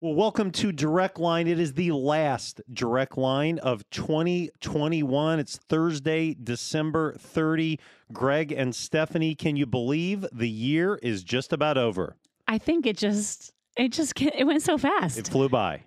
Well, welcome to Direct Line. It is the last Direct Line of 2021. It's Thursday, December 30. Greg and Stephanie, can you believe the year is just about over? I think it just it just it went so fast. It flew by.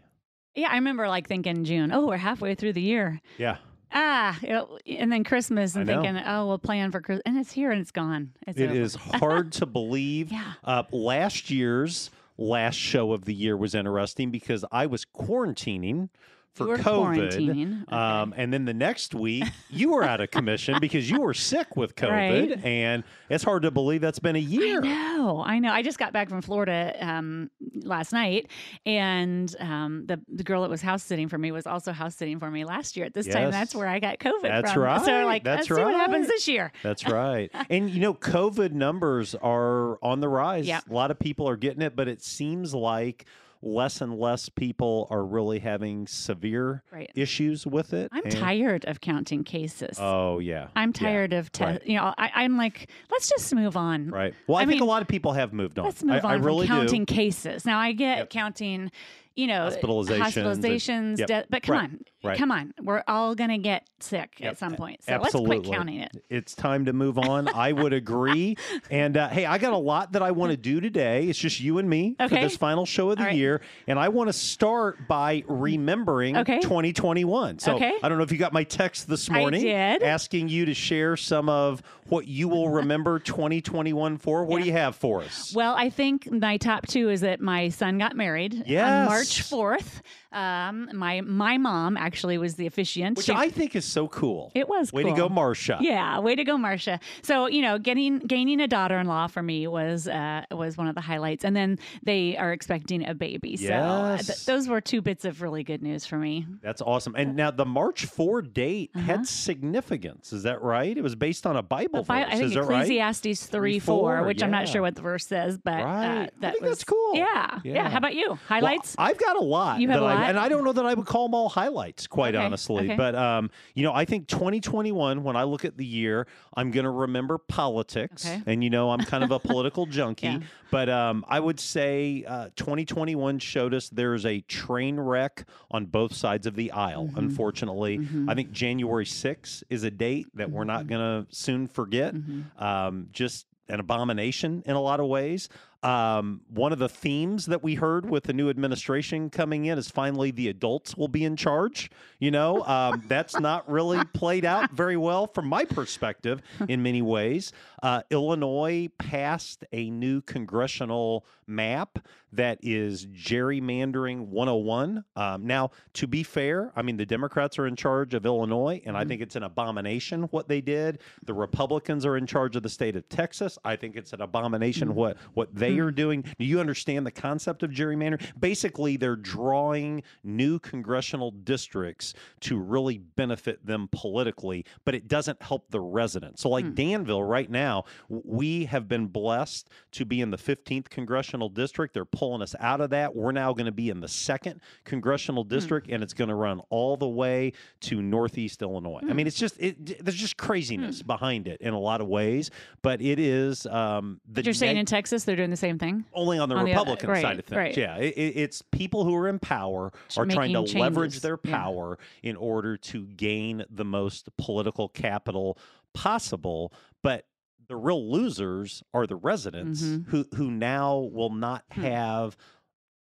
yeah, I remember like thinking June. Oh, we're halfway through the year. Yeah. Ah, and then Christmas and thinking, oh, we'll plan for Christmas, and it's here and it's gone. It's It over. is hard to believe. Yeah. Uh, last year's last show of the year was interesting because I was quarantining for COVID. Okay. Um, and then the next week, you were out of commission because you were sick with COVID. Right. And it's hard to believe that's been a year. I know, I know. I just got back from Florida um, last night, and um, the the girl that was house sitting for me was also house sitting for me last year at this time. That's where I got COVID That's from. So right. like, That's let's see what happens this year. That's right. and you know, COVID numbers are on the rise. Yep. A lot of people are getting it, but it seems like less and less people are really having severe Right. issues with it. I'm And- tired of counting cases. Oh yeah. I'm Yeah. tired of, te- right. you know, I, I'm like, let's just move on. Right. Well, I, I think a lot of people have moved on. Let's move I, on I really from counting do. cases. Now I get Yep. counting, you know, Hospitalizations and- yep. death- but come Right. on, Right. come on, we're all gonna get sick Yep. at some point. So Absolutely. let's quit counting it. It's time to move on. I would agree. And uh, hey, I got a lot that I want to do today. It's just you and me for this final show of the right. year. And I want to start by remembering Okay. 2021. So Okay. I don't know if you got my text this morning asking you to share some of what you will remember 2021 for. What do you have for us? Well, I think my top two is that my son got married Yes. on March 4th. Um, my my mom actually was the officiant. Which She- I think is so cool. it was Way to go, Marcia. Yeah, way to go, Marcia. So you know, getting gaining a daughter-in-law for me was uh, was one of the highlights, and then they are expecting a baby. So uh, th- Yes. those were two bits of really good news for me. That's awesome. And now the March 4 date Uh-huh. had significance. Is that right? It was based on a Bible Bi- verse. I think Is that right? Ecclesiastes three, four, four, which I'm not sure what the verse says, but Right. uh, I that think was that's cool. Yeah, yeah, Yeah. How about you? Well, Highlights? I've got a lot. You have a I- lot? and I don't know that I would call them all highlights, quite Okay, honestly. okay. But um, you know, I think 2021. When I look at the year, I'm going to remember politics, Okay. and you know, I'm kind of a political junkie. Yeah. But um, I would say uh, 2021 showed us there's a train wreck on both sides of the aisle. Mhm. Unfortunately, Mhm. I think January 6th is a date that we're not Mhm. going to soon forget. Mhm. Um, just an abomination in a lot of ways. Um, one of the themes that we heard with the new administration coming in is finally the adults will be in charge. You know, um, that's not really played out very well from my perspective in many ways. Uh, Illinois passed a new congressional map that is gerrymandering 101. Um, now, to be fair, I mean, the Democrats are in charge of Illinois, and I Mhm. think it's an abomination what they did. The Republicans are in charge of the state of Texas. I think it's an abomination Mhm. what what they Mhm. are doing. Do you understand the concept of gerrymandering? Basically, they're drawing new congressional districts to really benefit them politically, but it doesn't help the residents. So, like Hmm. Danville right now, we have been blessed to be in the 15th congressional district. They're pulling us out of that. We're now going to be in the second congressional district, and it's going to run all the way to Northeast Illinois. I Hmm. mean, it's just it, there's just craziness behind it in a lot of ways, but it is um, the But you're saying in Texas they're doing the same thing? only on the on the other- Republican right, side of things. right. Yeah, it, it- it's people who are in power are trying to Making leverage changes. their Yeah. power in order to gain the most political capital possible, but the real losers are the residents Mhm. who who now will not Hmm. have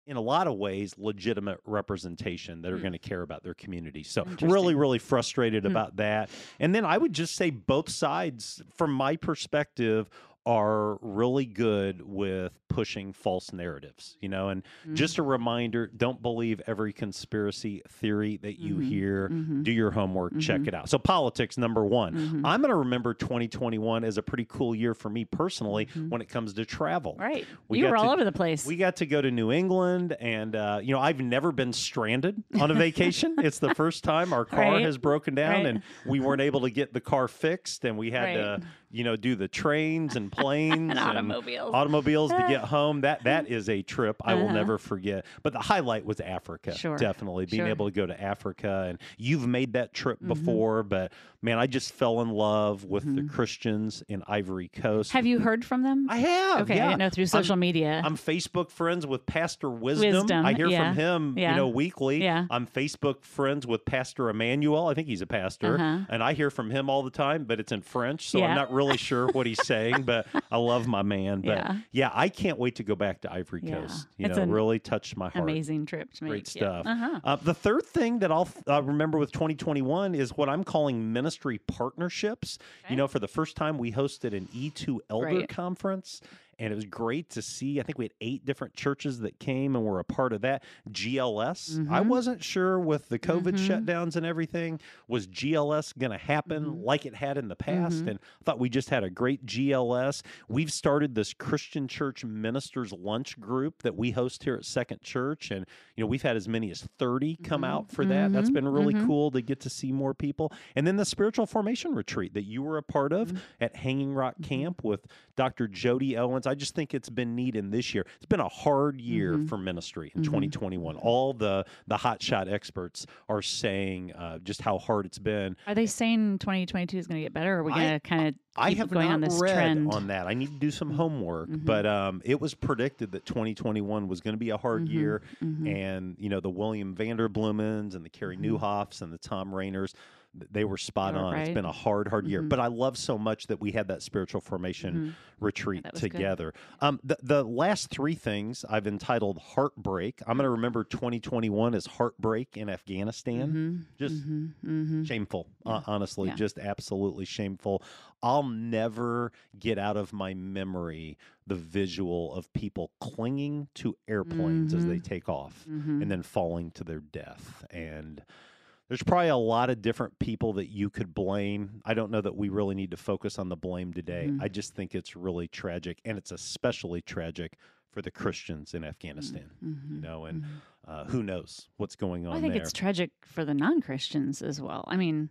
in a lot of ways legitimate representation that are Hmm. going to care about their community. So really really frustrated Hmm. about that. And then I would just say both sides from my perspective are really good with pushing false narratives, you know, and Mm-hmm. just a reminder, don't believe every conspiracy theory that you Mhm. hear. Mhm. Do your homework, check Mhm. it out. So politics number 1. Mhm. I'm going to remember 2021 as a pretty cool year for me personally Mhm. when it comes to travel. Right. We you were all to- over the place. We got to go to New England, and uh, you know I've never been stranded on a vacation. it's the first time our car Right. has broken down, Right. and we weren't able to get the car fixed, and we had to, Right. You know, do the trains and planes and automobiles. automobiles to get home. That that is a trip I will Uh-huh. never forget. But the highlight was Africa. Sure, Definitely being sure. able to go to Africa and you've made that trip Mhm. before, but man, I just fell in love with the Mhm. Christians in Ivory Coast. Have you heard from them? I have. okay, yeah. I know through social media. I'm Facebook friends with Pastor Wisdom. Wisdom, I hear yeah, from him, yeah, you know, weekly. yeah. I'm Facebook friends with Pastor Emmanuel. I think he's a pastor, Uh-huh. and I hear from him all the time, but it's in French, so. I'm not really sure what he's saying. But I love my man. But Yeah. yeah, I can't wait to go back to Ivory Yeah. Coast. You It's know, really touched my heart. Amazing trip to make. Great yeah. stuff. Uh-huh. Uh, the third thing that I'll uh, remember with 2021 is what I'm calling ministry partnerships. Okay. You know, for the first time, we hosted an E2 Elder Great. Conference. And it was great to see. I think we had eight different churches that came and were a part of that. GLS. I Mhm. wasn't sure with the COVID Mhm. shutdowns and everything, was GLS going to happen Mhm. like it had in the past? Mhm. And I thought we just had a great GLS. We've started this Christian Church Ministers Lunch group that we host here at Second Church. And, you know, we've had as many as 30 come Mhm. out for that. That's Mhm. been really cool to get to see more people. And then the spiritual formation retreat that you were a part of at Hanging Rock. Camp with Dr. Jody Owens. I just think it's been neat in this year. It's been a hard year Mhm. for ministry in Mhm. 2021. All the the hotshot experts are saying uh, just how hard it's been. Are they saying 2022 is going to get better? Or are we going to kind of I have going not on this read trend? on that. I need to do some homework, Mhm. but um, it was predicted that 2021 was going to be a hard Mhm. year, Mhm. and you know the William Vanderbloemens and the Carrie Mhm. Newhoffs and the Thom Rainers, they were spot They on. It's been a hard, hard year, Mhm. but I love so much that we had that spiritual formation Mhm. retreat good. together. Um, the, the last three things I've entitled Heartbreak. I'm going to remember 2021 as Heartbreak in Afghanistan. Mhm. Just Mhm. Mhm. Shameful, Yeah. uh, honestly, Yeah. just absolutely shameful. I'll never get out of my memory the visual of people clinging to airplanes as they Mhm. take off and then falling to their death. And there's probably a lot of different people that you could blame. I don't know that we really need to focus on the blame today. Mhm. I just think it's really tragic, and it's especially tragic for the Christians in Afghanistan. Mhm. You know, and Mhm. uh, who knows what's going on I think there. it's tragic for the non-Christians as well. I mean,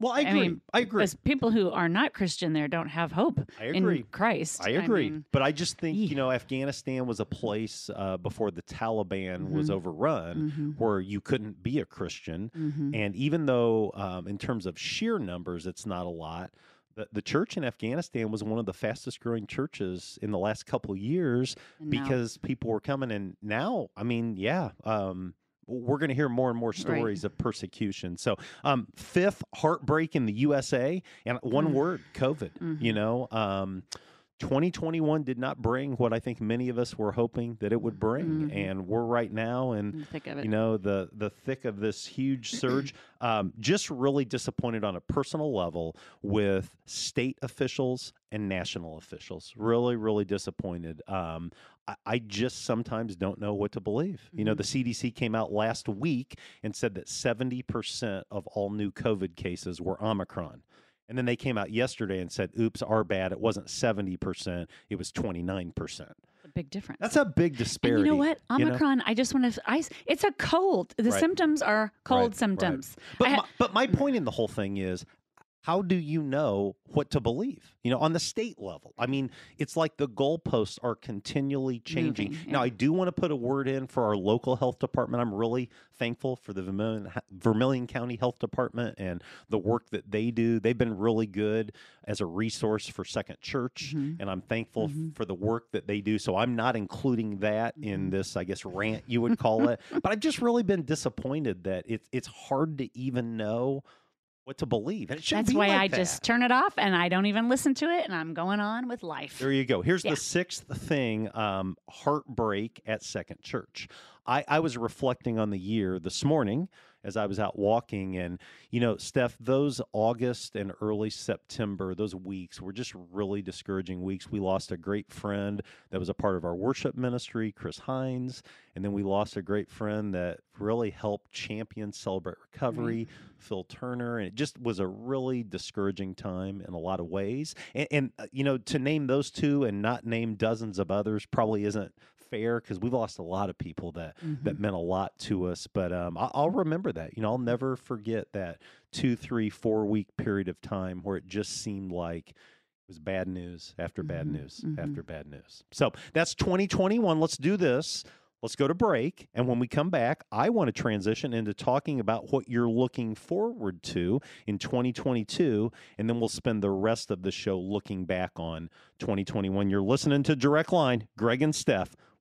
well, I I agree. mean, I agree. because people who are not Christian there don't have hope I agree. in Christ. I agree. mean, but I just think, Eeh. you know, Afghanistan was a place uh, before the Taliban was Mhm. overrun mhm, where you couldn't be a Christian. mhm. And even though, um, in terms of sheer numbers, it's not a lot, the, the church in Afghanistan was one of the fastest growing churches in the last couple of years now- because people were coming. And now, I mean, yeah. Um, we're going to hear more and more stories of persecution. So, um, fifth heartbreak in the USA, and one Mm. word: COVID. You Mhm. know, um, 2021 did not bring what I think many of us were hoping that it would bring, Mhm. and we're right now in in the thick of it. you know the the thick of this huge surge. um, just really disappointed on a personal level with state officials and national officials. Really, really disappointed. Um, I, I just sometimes don't know what to believe. You know, the CDC came out last week and said that 70% of all new COVID cases were Omicron. And then they came out yesterday and said, oops, our bad. It wasn't 70%, it was 29%. a big difference. That's a big disparity. And you know what? you know? Omicron, I just want to, I, it's a cold. The Right. symptoms are cold Right, right. symptoms. But I my, but my mm. point in the whole thing is how do you know what to believe? You know, on the state level. I mean, it's like the goalposts are continually changing. Moving, Now. I do want to put a word in for our local health department. I'm really thankful for the Vermilion, Vermilion County Health Department and the work that they do. They've been really good as a resource for Second Church, Mhm. and I'm thankful Mhm. for the work that they do. So I'm not including that in Mhm. this, I guess, rant you would call it. but I've just really been disappointed that it's it's hard to even know what to believe. And it shouldn't That's why like I that. just turn it off and I don't even listen to it and I'm going on with life. There you go. Here's Yeah. the sixth thing um, heartbreak at Second Church. I, I was reflecting on the year this morning as I was out walking. And, you know, Steph, those August and early September, those weeks were just really discouraging weeks. We lost a great friend that was a part of our worship ministry, Chris Hines. And then we lost a great friend that really helped champion Celebrate Recovery, Phil Turner. And it just was a really discouraging time in a lot of ways. And, and uh, you know, to name those two and not name dozens of others probably isn't fair because we've lost a lot of people that that Mhm. meant a lot to us. But um, I- I'll remember that. You know, I'll never forget that two, three, four week period of time where it just seemed like It was bad news after bad Mhm, news mhm. after bad news. So that's 2021. Let's do this. Let's go to break. And when we come back, I want to transition into talking about what you're looking forward to in 2022. And then we'll spend the rest of the show looking back on 2021. You're listening to Direct Line, Greg and Steph.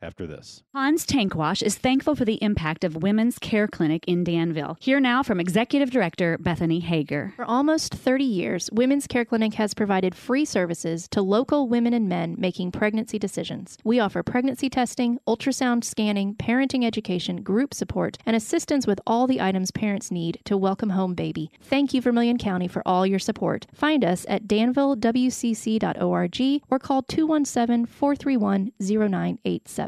after this. Hans Tankwash is thankful for the impact of Women's Care Clinic in Danville. Here now from Executive Director Bethany Hager. For almost 30 years, Women's Care Clinic has provided free services to local women and men making pregnancy decisions. We offer pregnancy testing, ultrasound scanning, parenting education, group support, and assistance with all the items parents need to welcome home baby. Thank you, Vermilion County, for all your support. Find us at danvillewcc.org or call 217 431 0987.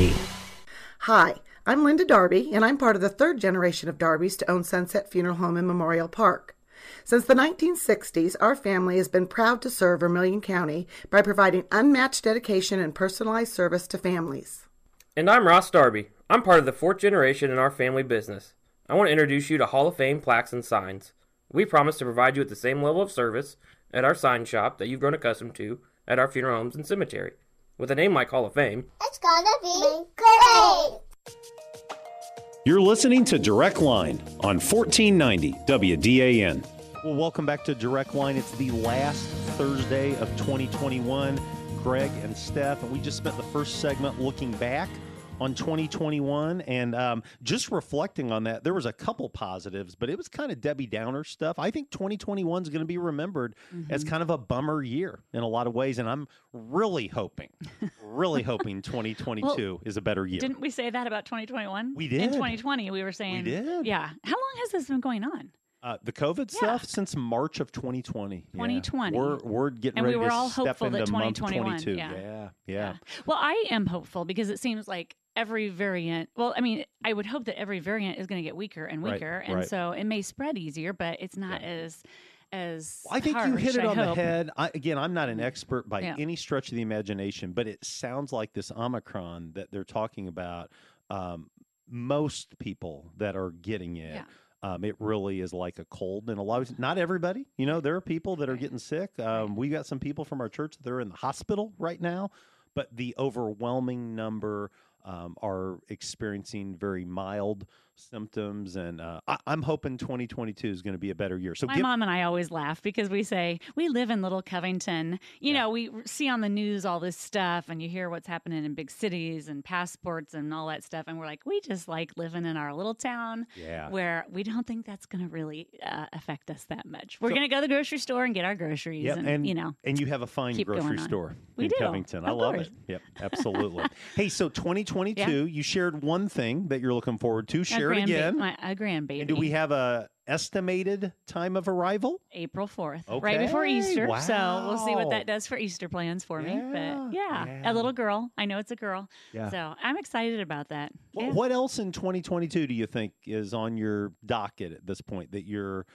Hi, I'm Linda Darby, and I'm part of the third generation of Darbys to own Sunset Funeral Home in Memorial Park. Since the 1960s, our family has been proud to serve Vermilion County by providing unmatched dedication and personalized service to families. And I'm Ross Darby. I'm part of the fourth generation in our family business. I want to introduce you to Hall of Fame plaques and signs. We promise to provide you with the same level of service at our sign shop that you've grown accustomed to at our funeral homes and cemetery. With a name like Hall of Fame, It's gonna be great! You're listening to Direct Line on 1490 WDAN. Well, welcome back to Direct Line. It's the last Thursday of 2021. Greg and Steph, and we just spent the first segment looking back on 2021 and um, just reflecting on that. There was a couple positives, but it was kind of Debbie Downer stuff. I think 2021 is going to be remembered as kind of a bummer year in a lot of ways, and I'm really hoping, really hoping 2022 is a better year. Didn't we say that about 2021? We did. In 2020, we were saying. we did. Yeah. How long has this been going on? Uh, the COVID Yeah. stuff since March of 2020. Yeah. 2020. We're, we're getting And we ready were to all step hopeful that into month 2021 22. yeah. yeah, yeah. Well, I am hopeful because it seems like every variant, well, I mean, I would hope that every variant is going to get weaker and Right, weaker. And right. so it may spread easier, but it's not as, as. Well, I think you hit it I on the head. I, again, I'm not an expert by Yeah. any stretch of the imagination, but it sounds like this Omicron that they're talking about. Um, most people that are getting it, Yeah. Um, it really is like a cold. And a lot of not everybody, you know, there are people that are getting sick. Um, we got some people from our church that are in the hospital right now, but the overwhelming number um, are experiencing very mild symptoms. And uh, I, I'm hoping 2022 is going to be a better year. So My give, mom and I always laugh because we say we live in Little Covington. You know, we see on the news all this stuff, and you hear what's happening in big cities and passports and all that stuff, and we're like, we just like living in our little town yeah. where we don't think that's going to really uh, affect us that much. We're So- going to go to the grocery store and get our groceries, Yep, and, and you know, and you have a fine grocery store We in do, Covington. I love course. it. Yep, absolutely. hey, so 2022, you shared one thing that you're looking forward to. Share it grandba- again. my, a grandbaby. and do we have a estimated time of arrival? April 4th, right before Okay, Easter. So we'll see what that does for Easter plans for me. But yeah, yeah. a little girl. I know it's a girl. Yeah. So I'm excited about that. Wh- Yeah. What else in 2022 do you think is on your docket at this point that you're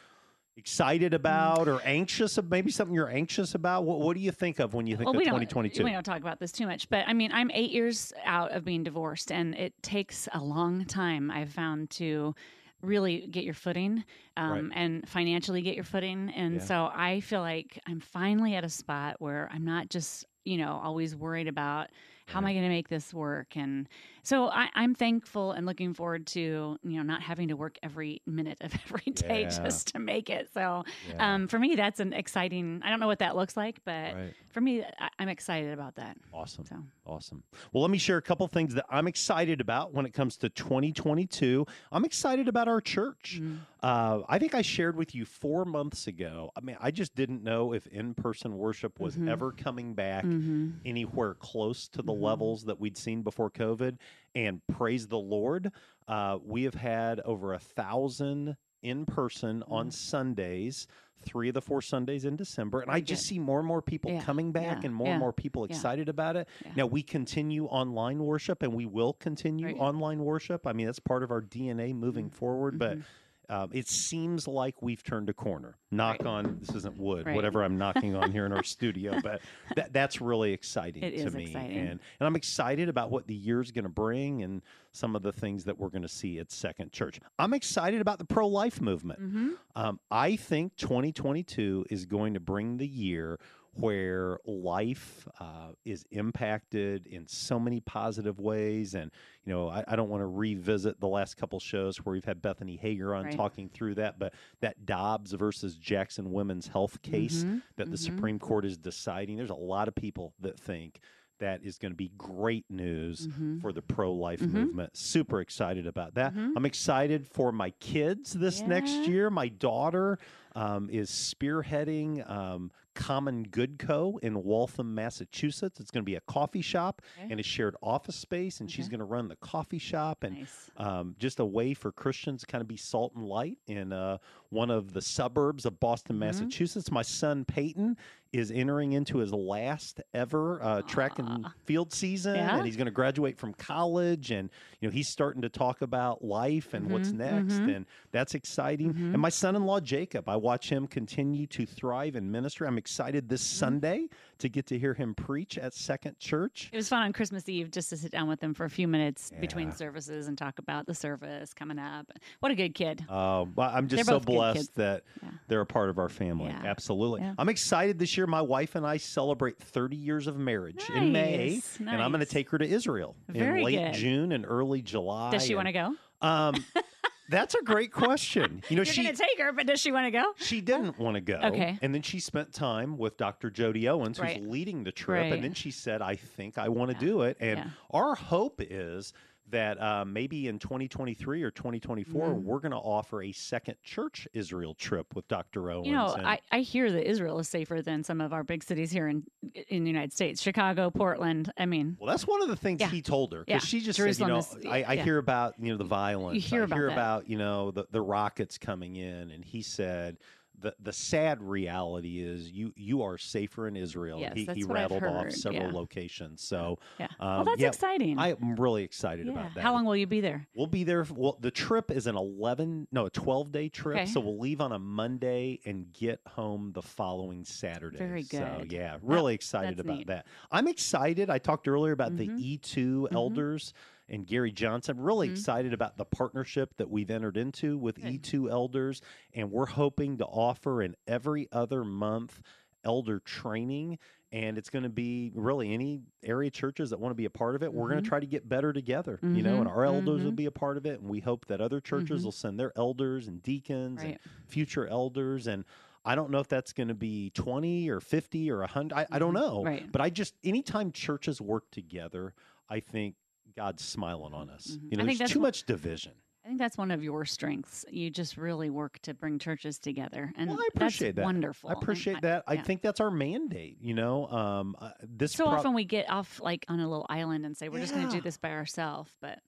excited Mm. about or anxious of? Maybe something you're anxious about. What, what do you think of when you think well, of we don't, 2022? we don't talk about this too much, but I mean, I'm eight years out of being divorced, and it takes a long time, I've found, to really get your footing um, and financially get your footing. And Yeah. so I feel like I'm finally at a spot where I'm not just, you know, always worried about how am I going to make this work? And So I, I'm thankful and looking forward to you know not having to work every minute of every day Yeah. just to make it. So Yeah. um, for me, that's an exciting. I don't know what that looks like, but Right. for me, I, I'm excited about that. Awesome. So Awesome. Well, let me share a couple things that I'm excited about when it comes to 2022. I'm excited about our church. mm, Uh, I think I shared with you four months ago. I mean, I just didn't know if in person worship was Mhm. ever coming back mhm. anywhere close to the Mhm. levels that we'd seen before COVID. And praise the Lord, uh, we have had over a thousand in person on Mm. Sundays, three of the four Sundays in December. And I just good. see more and more people Yeah, coming back yeah, and more yeah, and more people excited about it. Now, we continue online worship and we will continue online worship. I mean, that's part of our DNA moving forward. But mhm. Um, it seems like we've turned a corner. Knock Right. on this isn't wood, Right. whatever I'm knocking on here in our studio, but that that's really exciting It to is me. exciting. And and I'm excited about what the year's going to bring and some of the things that we're going to see at Second Church. I'm excited about the pro life movement. Mhm. Um, I think 2022 is going to bring the year where life uh, is impacted in so many positive ways. And, you know, I, I don't want to revisit the last couple shows where we've had Bethany Hager on Right. talking through that, but that Dobbs versus Jackson women's health case Mhm, that the mhm. Supreme Court is deciding, there's a lot of people that think that is going to be great news Mhm. for the pro life Mhm. movement. Super excited about that. Mhm. I'm excited for my kids this next year. My daughter um, is spearheading um, Common Good Co. in Waltham, Massachusetts. It's going to be a coffee shop Okay. and a shared office space, and she's going to run the coffee shop and Nice. um, just a way for Christians to kind of be salt and light in uh, one of the suburbs of Boston, Mhm. Massachusetts. My son Peyton is entering into his last ever uh, track and field season, Yeah? and he's going to graduate from college. And you know he's starting to talk about life and what's Mhm, next, mhm. and that's exciting. Mhm. And my son-in-law Jacob, I watch him continue to thrive in ministry. I'm excited this Mm-hmm. Sunday to get to hear him preach at Second Church. It was fun on Christmas Eve just to sit down with them for a few minutes between services and talk about the service coming up. What a good kid. Uh, I'm just They're so blessed that Yeah. they're a part of our family. Yeah. Absolutely. Yeah. I'm excited this year. My wife and I celebrate 30 years of marriage in May, Nice, and I'm going to take her to Israel Very in late good. June and early July. Does she want to go? Um, that's a great question. You know, You're she going to take her, but does she want to go? she didn't want to go. Okay. And then she spent time with Dr. Jody Owens, who's Right. leading the trip. Right. And then she said, I think I want to Yeah. do it. And Yeah. our hope is that uh, maybe in 2023 or 2024, Mhm. we're going to offer a second church Israel trip with Dr. Owens. You know, and- I, I hear that Israel is safer than some of our big cities here in in the United States, Chicago, Portland. I mean, well, that's one of the things Yeah. he told her Yeah. she just Jerusalem said, you know, I, I yeah. hear about you know the violence, hear I about hear that. about you know the the rockets coming in, and he said the the sad reality is you you are safer in Israel. Yes, he that's he what I've rattled off heard, several yeah. locations, so yeah. um, well, that's yeah, exciting. I'm really excited yeah. about that. How long will you be there? We'll be there. Well, the trip is an 11, no, a 12 day trip. Okay. So we'll leave on a Monday and get home the following Saturday. Very So, good. yeah, really excited that's about neat. that. I'm excited. I talked earlier about Mhm. the E2 elders and Gary Johnson. Really Mhm. excited about the partnership that we've entered into with Good. E2 elders. And we're hoping to offer an every other month elder training. And it's going to be really any area churches that want to be a part of it. We're going to try to get better together, you know, and Mhm, our elders will mhm. be a part of it. And we hope that other churches Mhm. will send their elders and deacons and future elders. And I don't know if that's going to be 20 or 50 or 100. I, I don't know. Right. But I just, anytime churches work together, I think God's smiling on us. Mhm. You know, there's too much division. I think that's one of your strengths. You just really work to bring churches together, and Well, I appreciate that's that. wonderful. I appreciate that. I yeah. think that's our mandate. You know, um, uh, this so pro- often we get off like on a little island and say we're just going to do this by ourselves, but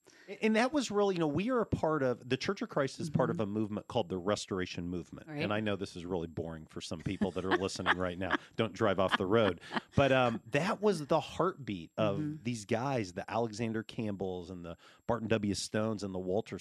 And that was really, you know, we are a part of the Church of Christ is part of a movement called the Restoration Movement. Mm-hmm. Right. And I know this is really boring for some people that are listening right now. Don't drive off the road. But um, that was the heartbeat of Mhm. these guys, the Alexander Campbells and the Barton W. Stones and the Walter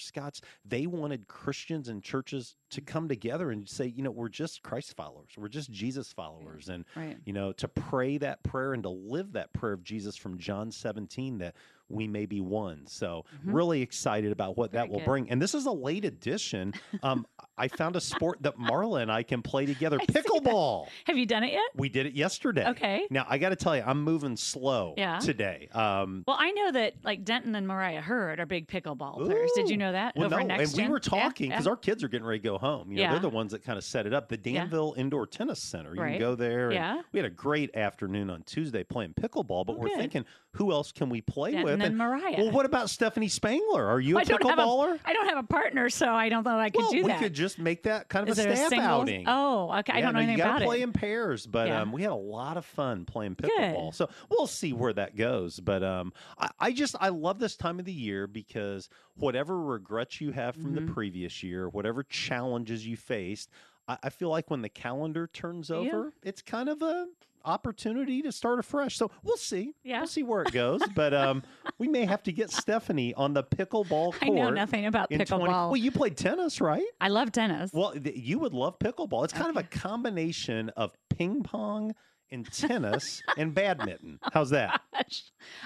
They wanted Christians and churches to mm-hmm. come together and say, you know, we're just Christ followers. We're just Jesus followers. And right. you know, to pray that prayer and to live that prayer of Jesus from John 17 that we may be one. So Mhm. really excited about what that will good. bring. And this is a late edition. Um, I found a sport that Marla and I can play together: pickleball. Have you done it yet? We did it yesterday. Okay. Now I got to tell you, I'm moving slow Yeah. today. Um, Well, I know that like Denton and Mariah Hurd are big pickleball players. Did you know that? well, Over no, next and we were talking because yeah. our kids are getting ready to go home. You know, Yeah. they're the ones that kind of set it up. The Yeah. Danville Indoor Tennis Center. You Right. can go there. and Yeah. We had a great afternoon on Tuesday playing pickleball, but Oh, we're good. thinking, who else can we play Denton with? And Mariah. well, what about Stephanie Spangler? Are you a I a- pickleballer? I don't have a partner, so I don't know I could well, do we that. We could just make that kind of Is a staff singles? outing. Oh, okay. I don't know no, anything you about play it. in pairs, but Yeah. um, we had a lot of fun playing Good. pickleball. So we'll see where that goes. But um, I, I just I love this time of the year because whatever regrets you have from Mhm. the previous year, whatever challenges you faced, I, I feel like when the calendar turns Yeah. over, it's kind of a opportunity to start afresh. So we'll see. Yeah. We'll see where it goes. but um, we may have to get Stephanie on the pickleball court. I know nothing about in 20 pickleball. well, you played tennis, right? I love tennis. Well, th- you would love pickleball. It's kind of a combination of ping pong and tennis and badminton. How's that?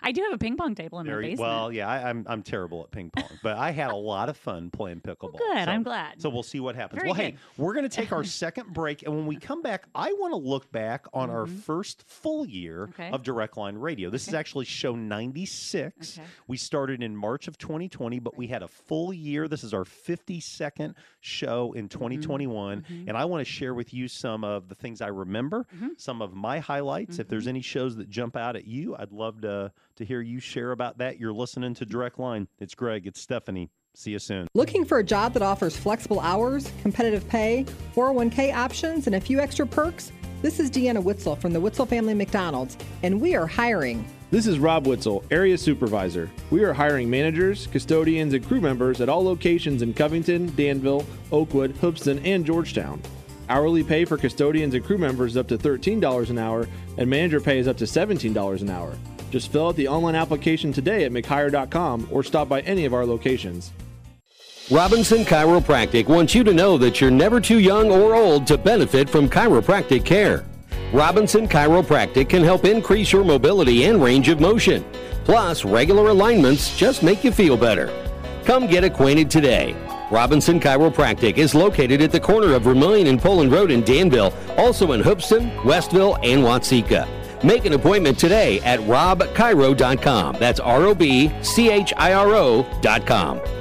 I do have a ping pong table in my Very- basement. well, yeah, I, I'm I'm terrible at ping pong, but I had a lot of fun playing pickleball. good. So- I'm glad. So we'll see what happens. Very well, hey, we're going to take our second break, and when we come back, I want to look back on our Mhm. first full year Okay. of Direct Line Radio. This is actually show 96. Okay. We started in March of 2020, but we had a full year. This is our 52nd show in 2021, mhm. and I want to share with you some of the things I remember, Mhm. some of my highlights. If there's any shows that jump out at you, I'd love to to hear you share about that. You're listening to Direct Line. It's Greg. It's Stephanie. See you soon. Looking for a job that offers flexible hours, competitive pay, 401k options, and a few extra perks? This is Deanna Witzel from the Witzel Family McDonald's, and we are hiring. This is Rob Witzel, Area Supervisor. We are hiring managers, custodians, and crew members at all locations in Covington, Danville, Oakwood, Hoopeston, and Georgetown. Hourly pay for custodians and crew members is up to $13 an hour, and manager pay is up to $17 an hour. Just fill out the online application today at mchire.com or stop by any of our locations. Robinson Chiropractic wants you to know that you're never too young or old to benefit from chiropractic care. Robinson Chiropractic can help increase your mobility and range of motion. Plus, regular alignments just make you feel better. Come get acquainted today. Robinson Chiropractic is located at the corner of Vermilion and Poland Road in Danville, also in Hoopeston, Westville, and Watseka. Make an appointment today at robchiro.com. That's R O B C H I R O.com.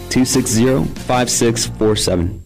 217-260-5647.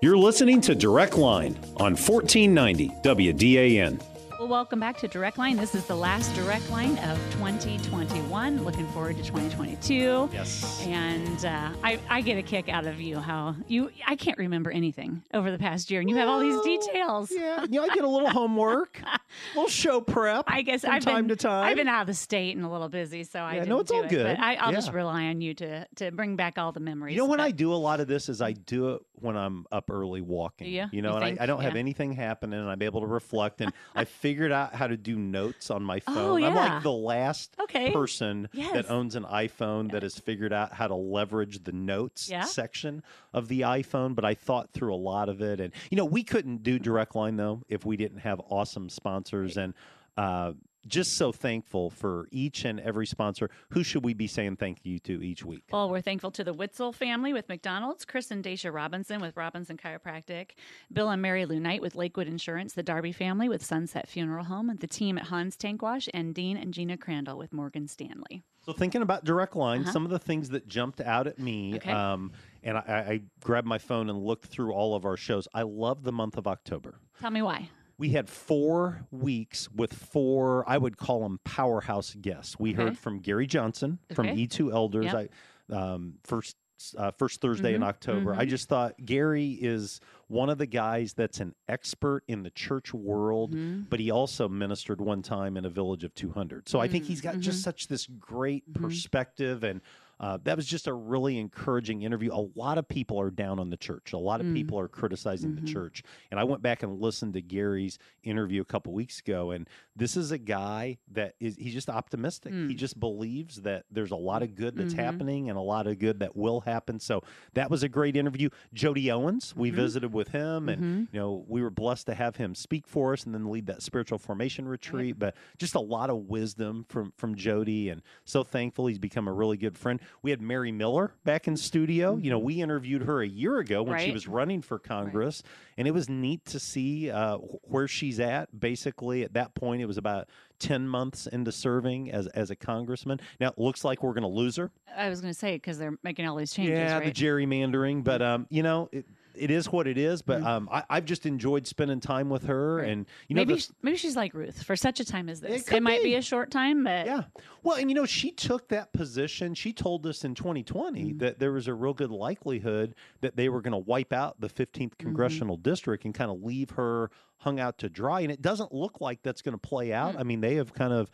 You're listening to Direct Line on 1490 WDAN. Well, welcome back to Direct Line. This is the last Direct Line of 2021. Looking forward to 2022. Yes. And uh, I, I get a kick out of you how you I can't remember anything over the past year, and you have all these details. Yeah, you know, I get a little homework, a little show prep. I guess from I've time been to time. I've been out of the state and a little busy, so I Yeah, no, it's all it. good. But I, I'll just rely on you to to bring back all the memories. You know when but- I do a lot of this is I do it when I'm up early walking. Ya? You know, You and think? I, I don't have anything happening and I'm able to reflect and I figured out how to do notes on my phone. Oh, I'm like the last Okay. person Yes. that owns an iPhone that has figured out how to leverage the notes Yeah. section of the iPhone, but I thought through a lot of it and you know, we couldn't do direct line though if we didn't have awesome sponsors and uh just so thankful for each and every sponsor. Who should we be saying thank you to each week? Well, we're thankful to the Witzel family with McDonald's, Chris and Dacia Robinson with Robinson Chiropractic, Bill and Mary Lou Knight with Lakewood Insurance, the Darby family with Sunset Funeral Home, the team at Hans Tank Wash, and Dean and Gina Crandall with Morgan Stanley. So thinking about direct line, Uh-huh. some of the things that jumped out at me, Okay. um, and I, I grabbed my phone and looked through all of our shows. I love the month of October. Tell me why. We had four weeks with four, I would call them powerhouse guests. We Okay. heard from Gary Johnson from Okay. E2 Elders. Yep. I um, first uh, first Thursday in Mhm, October. I mhm. just thought Gary is one of the guys that's an expert in the church world, Mhm. but he also ministered one time in a village of 200. So I think he's got just mhm. such this great Mhm. perspective and uh, that was just a really encouraging interview. A lot of people are down on the church. A lot of Mm. people are criticizing Mhm. the church. And I went back and listened to Gary's interview a couple weeks ago. And this is a guy that is, he's just optimistic. He Mm. just believes that there's a lot of good that's Mhm. happening and a lot of good that will happen. So that was a great interview. Jody Owens, we Mhm. visited with him and, Mhm. you know, we were blessed to have him speak for us and then lead that spiritual formation retreat. But just a lot of wisdom from, from Jody and so thankful he's become a really good friend. We had Mary Miller back in studio. You know, we interviewed her a year ago when she was running for Congress, and it was neat to see uh, where she's at. Basically, at that point, it was about ten months into serving as as a congressman. Now it looks like we're going to lose her. I was going to say because they're making all these changes, yeah, right? the gerrymandering, but um, you know. It, it is what it is, but um, I, I've just enjoyed spending time with her, and you know, maybe the- sh- maybe she's like Ruth for such a time as this. It, could might be. be. a short time, but Yeah. Well, and you know, she took that position. She told us in 2020 Mm-hmm. that there was a real good likelihood that they were going to wipe out the 15th Mm-hmm. congressional district and kind of leave her hung out to dry. And it doesn't look like that's going to play out. Mm. I mean, they have kind of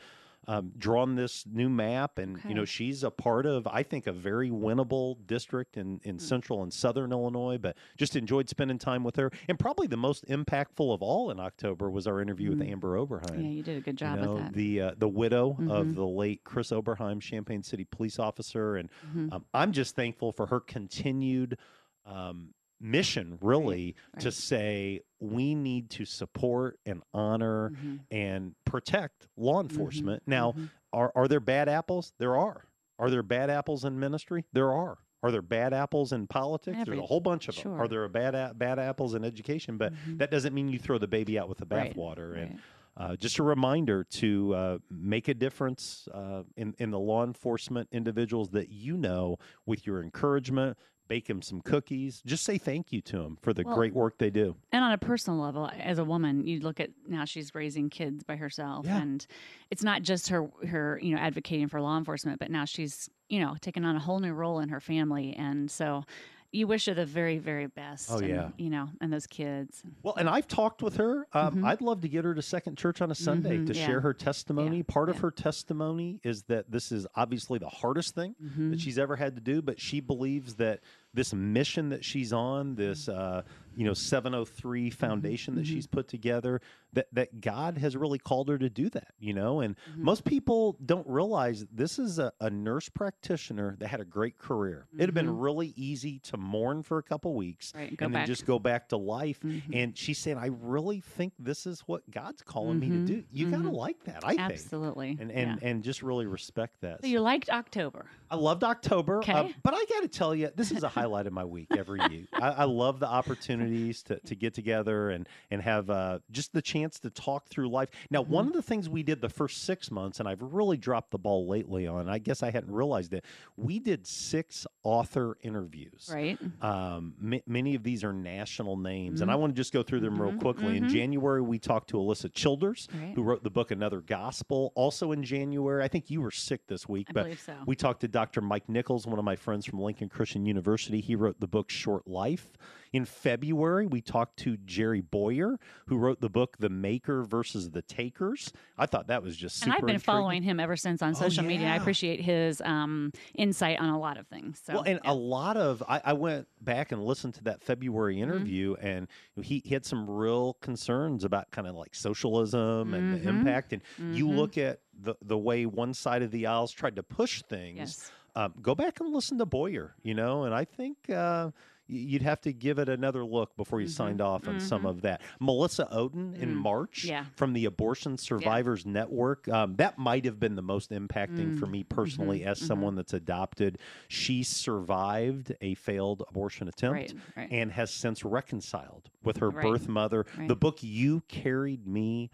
um, drawn this new map, and you know, she's a part of, I think, a very winnable district in in Mm. central and southern Illinois. But just enjoyed spending time with her, and probably the most impactful of all in October was our interview with Amber Oberheim Mm. yeah, you did a good job you know, with that. the uh, the widow of Mhm. the late Chris Oberheim, Champaign City police officer, and Mhm. um, I'm just thankful for her continued um, mission, really, to right. say we need to support and honor Mhm. and protect law Mm-hmm. enforcement. Now, are are there bad apples? There are. Are there bad apples in ministry? There are. Are there bad apples in politics? Every- There's a whole bunch of them. Are sure. there bad bad apples in education? But that doesn't mean you throw the baby out with the Right, bathwater. And right. Uh, just a reminder to uh, make a difference uh, in in the law enforcement individuals that you know with your encouragement. Bake them some cookies. Just say thank you to them for the Well, great work they do. And on a personal level, as a woman, you look at now she's raising kids by herself, Yeah. and it's not just her her you know advocating for law enforcement, but now she's you know taking on a whole new role in her family, and so you wish her the very very best. Oh, and, yeah. you know, and those kids. Well, and I've talked with her. Um, Mhm. I'd love to get her to Second Church on a Sunday Mhm, to yeah. share her testimony. Yeah, Part of her testimony is that this is obviously the hardest thing Mhm. that she's ever had to do, but she believes that this mission that she's on, this uh, you know 703 Mm-hmm. foundation that she's put together, that that God has really called her to do that. You know, and Mm-hmm. most people don't realize this is a, a nurse practitioner that had a great career. It'd have been really easy to mourn for a couple weeks Mm-hmm. Right, and then just go back to life. Mhm. And she's saying, I really think this is what God's calling me to do. You gotta like that, I think. Absolutely. And and, yeah. and just really respect that. so you liked October. I loved October, uh, but I got to tell you, this is a highlight of my week every year. I, I love the opportunities to, to get together and and have uh, just the chance to talk through life. Now, Mm-hmm. one of the things we did the first six months, and I've really dropped the ball lately on. I guess I hadn't realized it. We did six author interviews. Right. Um, ma- many of these are national names, and Mhm. I want to just go through them real Mhm, quickly. In mhm. January, we talked to Alisa Childers, Right. who wrote the book Another Gospel. Also in January, I think you were sick this week, I but so. we talked to Dr. Mike Nichols, one of my friends from Lincoln Christian University. He wrote the book Short Life. In February, we talked to Jerry Bowyer, who wrote the book The Maker versus the Takers. I thought that was just super and I've been intriguing. following him ever since on social media. I appreciate his um, insight on a lot of things. So, well, and a lot of I, I went back and listened to that February Mm-hmm. interview, and he, he had some real concerns about kind of like socialism and the Mhm. impact. And you Mhm. look at the the way one side of the aisles tried to push things. Yes. Um, go back and listen to Bowyer, you know, and I think uh, you'd have to give it another look before you signed off on some of that. Melissa Ohden in March Mm-hmm. Yeah. from the Abortion Survivors Network. Um, that might have been the most impacting for me personally Mm-hmm. as someone that's adopted. She survived a failed abortion attempt Right, right. and has since reconciled with her Right, birth mother. The book You Carried Me.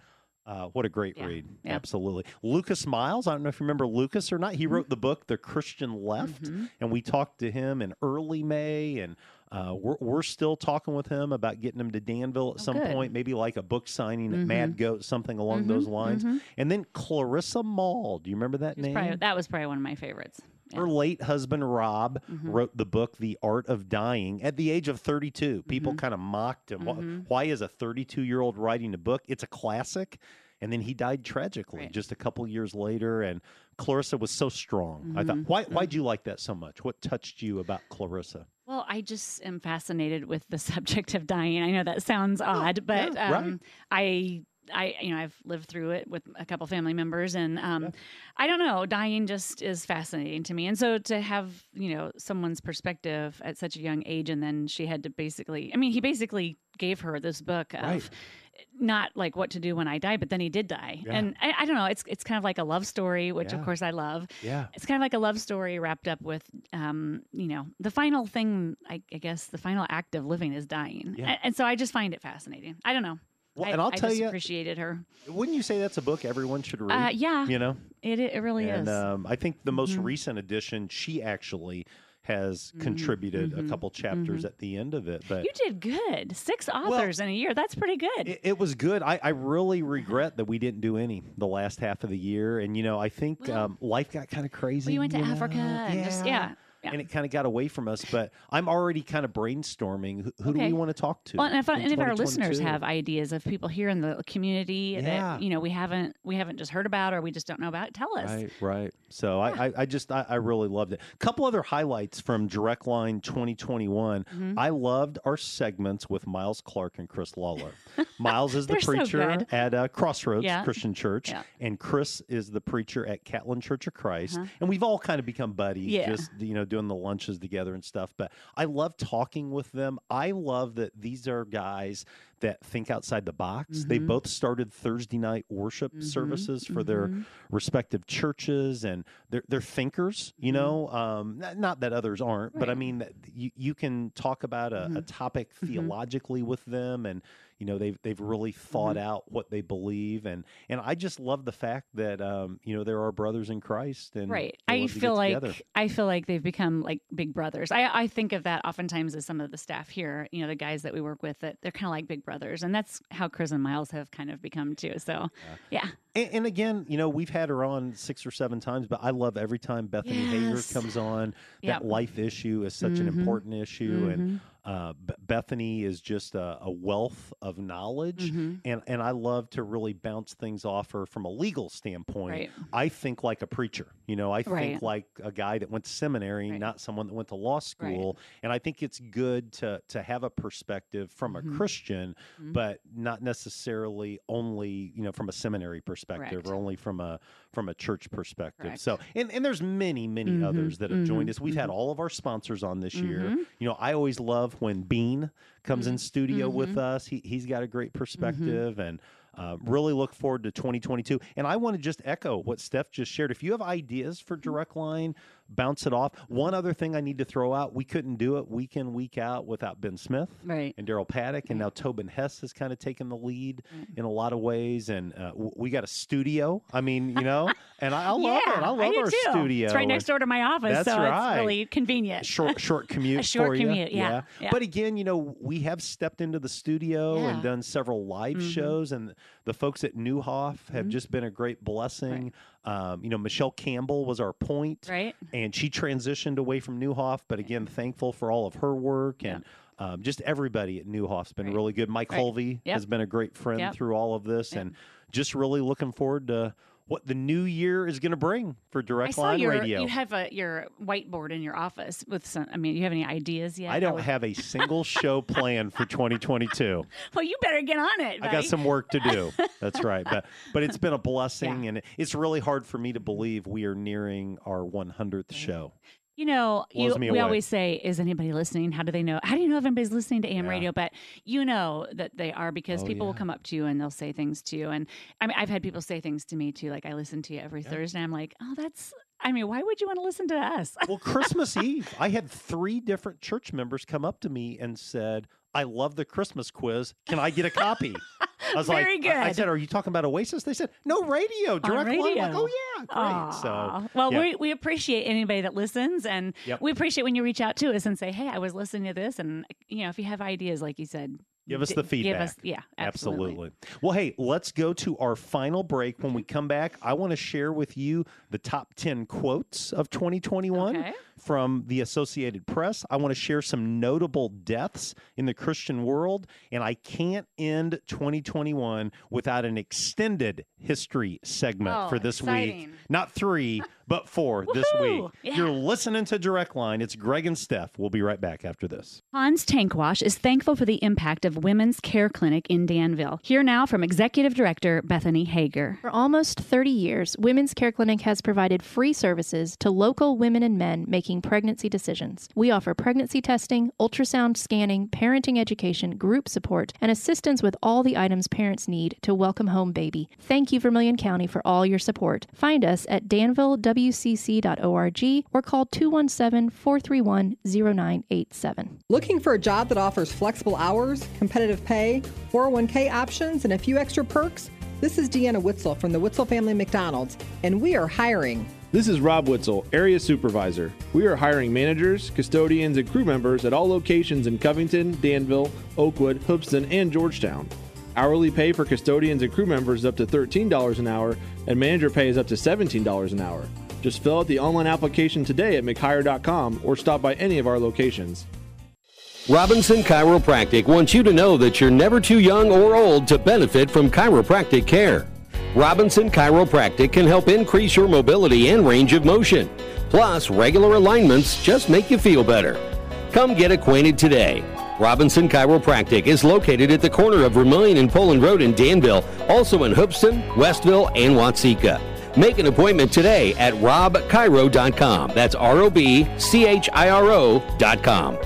Uh, what a great Yeah, read. yeah. Absolutely. Lucas Miles, I don't know if you remember Lucas or not. He wrote the book, The Christian Left, Mm-hmm. and we talked to him in early May, and uh, we're, we're still talking with him about getting him to Danville at some Oh, good. point, maybe like a book signing at Mhm. Mad Goat, something along those lines. And then Clarissa Moll, do you remember that name? probably, that was probably one of my favorites. Her late husband Rob Mm-hmm. wrote the book The Art of Dying at the age of 32. People Mm-hmm. kind of mocked him. Why- Why is a 32 year old writing a book? It's a classic. And then he died tragically Right. just a couple years later. And Clarissa was so strong. I thought, Mm-hmm. why why'd you like that so much? What touched you about Clarissa? Well, I just am fascinated with the subject of dying. I know that sounds odd, but yeah, right. um, I, I, you know, I've lived through it with a couple family members, and um, I don't know, dying just is fascinating to me. And so to have, you know, someone's perspective at such a young age, and then she had to basically, I mean, he basically gave her this book of. Right. Not like what to do when I die, but then he did die, Yeah. and I, I don't know. It's it's kind of like a love story, which Yeah. of course I love Yeah. it's kind of like a love story wrapped up with um you know the final thing I, I guess the final act of living is dying Yeah. and, and so i just find it fascinating i don't know Well, I, and I'll I tell just you- appreciated her Wouldn't you say that's a book everyone should read? uh yeah You know? it, it really and is Mm-hmm. um, I think the most recent edition, she actually has contributed a couple chapters at the end of it. But Mm-hmm. you did good six authors in a year that's pretty good It, it was good. I, I really regret that we didn't do any the last half of the year. And, you know, I think um, life got kind of crazy. well, you went to africa and just yeah, yeah. And it kind of got away from us. But I'm already kind of brainstorming. Who, who do we want to talk to? Well, and if, and if our listeners have ideas of people here in the community Yeah. that you know we haven't we haven't just heard about or we just don't know about, tell us. Right, right. So I, I, I just I, I really loved it. A couple other highlights from Direct Line 2021. Mm-hmm. I loved our segments with Miles Clark and Chris Lawler. Miles is the They're so preacher at uh, Crossroads Yeah. Christian Church, Yeah. and Chris is the preacher at Catlin Church of Christ. And we've all kind of become buddies, Uh-huh. Yeah. just you know doing the lunches together and stuff. But I love talking with them. I love that these are guys that think outside the box. They Mm-hmm. both started Thursday night worship services for their Mm-hmm. respective churches, and they're they're thinkers. You Mm-hmm. know, um, not, not that others aren't, but I mean you you can talk about a, a topic Mm-hmm. theologically with them, and you know they've they've really thought Mm-hmm. out what they believe, and and I just love the fact that um, you know there are brothers in Christ, and right. i love to get feel like together. i feel like they've become like big brothers. I, I think of that oftentimes as some of the staff here you know the guys that we work with that they're kind of like big brothers and that's how chris and miles have kind of become too so yeah And, and again, you know, we've had her on six or seven times, but I love every time Bethany Hager comes on. Yep. That life issue is such an Mhm. important issue, and Mhm. uh, B- Bethany is just a, a wealth of knowledge. Mhm. And and I love to really bounce things off her from a legal standpoint. Right. I think like a preacher. You know, I think Right. like a guy that went to seminary, Right. not someone that went to law school. And I think it's good to to have a perspective from a Christian, Mhm. but not necessarily only you know from a seminary perspective Correct. or only from a from a church perspective. Correct. So and and there's many many Mhm, others that have joined mhm, us. We've had mhm. all of our sponsors on this year. Mhm. You know, I always love when Bean comes in Mhm, studio with us. He he's got a great perspective and. Uh, really look forward to 2022. And I want to just echo what Steph just shared. If you have ideas for Mm-hmm. Direct Line, bounce it off. One other thing I need to throw out we couldn't do it week in, week out without Ben Smith right and Daryl Paddock, and now Tobin Hess has kind of taken the lead in a lot of ways. And uh, w- we got a studio. I mean, you know, and I, I love yeah, it. I love do our too. studio. It's right next door to my office, That's so right. it's really convenient. Short, short commute. short for you. commute, yeah, yeah. But again, you know, we have stepped into the studio and done several live Mhm. shows, and the folks at Neuhoff have Mhm. just been a great blessing. Um, you know, Michelle Campbell was our point, Right. and she transitioned away from Neuhoff, but again, thankful for all of her work and um, just everybody at Neuhoff's been Right. really good. Mike Right. Hulvey Yep. has been a great friend Yep. through all of this, Yep. and just really looking forward to what the new year is going to bring for I Direct saw Line your Radio. you have a your whiteboard in your office with some. I mean, you have any ideas yet? I don't have a single show planned for 2022. Well, you better get on it. I got some work to do. That's right. But but it's been a blessing, and it's really hard for me to believe we are nearing our 100th show. You know, you, we away. always say, "Is anybody listening? How do they know? How do you know if anybody's listening to AM Yeah. radio?" But you know that they are because Oh, people will come up to you and they'll say things to you. And I mean, I've had people say things to me too, like, "I listen to you every Thursday." I'm like, "Oh, that's." I mean, why would you want to listen to us? Well, Christmas Eve, I had three different church members come up to me and said, I love the Christmas quiz. Can I get a copy? I was Very like, I- I said, Are you talking about Oasis? They said, No, radio, direct line. I'm like, oh, yeah, great. So, well, yeah. we, we appreciate anybody that listens, and Yep. we appreciate when you reach out to us and say, "Hey, I was listening to this," and you know, if you have ideas, like you said, Give us the feedback. Give us, yeah, absolutely. Well, hey, let's go to our final break. When we come back, I want to share with you the top 10 quotes of 2021 Okay. From the Associated Press. I want to share some notable deaths in the Christian world. And I can't end 2021 without an extended history segment Oh, for this week. Not three, but four this week. Woohoo! Yeah. You're listening to Direct Line. It's Greg and Steph. We'll be right back after this. Hans Tankwash is thankful for the impact of Women's Care Clinic in Danville. Here now from Executive Director Bethany Hager. For almost 30 years, Women's Care Clinic has provided free services to local women and men making pregnancy decisions. We offer pregnancy testing, ultrasound scanning, parenting education, group support, and assistance with all the items parents need to welcome home baby. Thank you, Vermilion County, for all your support. Find us at danvillewcc.org or call 217 431 0987. Looking for a job that offers flexible hours, competitive pay, 401k options, and a few extra perks? This is Deanna Witzel from the Witzel Family McDonald's, and we are hiring. This is Rob Witzel, Area Supervisor. We are hiring managers, custodians, and crew members at all locations in Covington, Danville, Oakwood, Hoopeston, and Georgetown. Hourly pay for custodians and crew members is up to $13 an hour, and manager pay is up to $17 an hour. Just fill out the online application today at mchire.com or stop by any of our locations. Robinson Chiropractic wants you to know that you're never too young or old to benefit from chiropractic care. Robinson Chiropractic can help increase your mobility and range of motion. Plus, regular alignments just make you feel better. Come get acquainted today. Robinson Chiropractic is located at the corner of Vermilion and Poland Road in Danville, also in Hoopeston, Westville, and Watseka. Make an appointment today at robchiro.com. That's R O B C H I R O.com.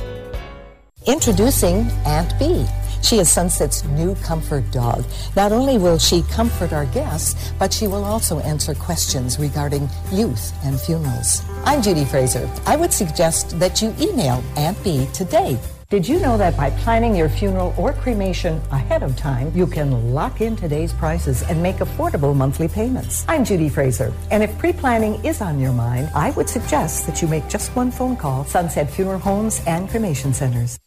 Introducing Aunt B. She is Sunset's new comfort dog. Not only will she comfort our guests, but she will also answer questions regarding youth and funerals. I'm Judy Fraser. I would suggest that you email Aunt B today. Did you know that by planning your funeral or cremation ahead of time, you can lock in today's prices and make affordable monthly payments? I'm Judy Fraser, and if pre planning is on your mind, I would suggest that you make just one phone call Sunset Funeral Homes and Cremation Centers.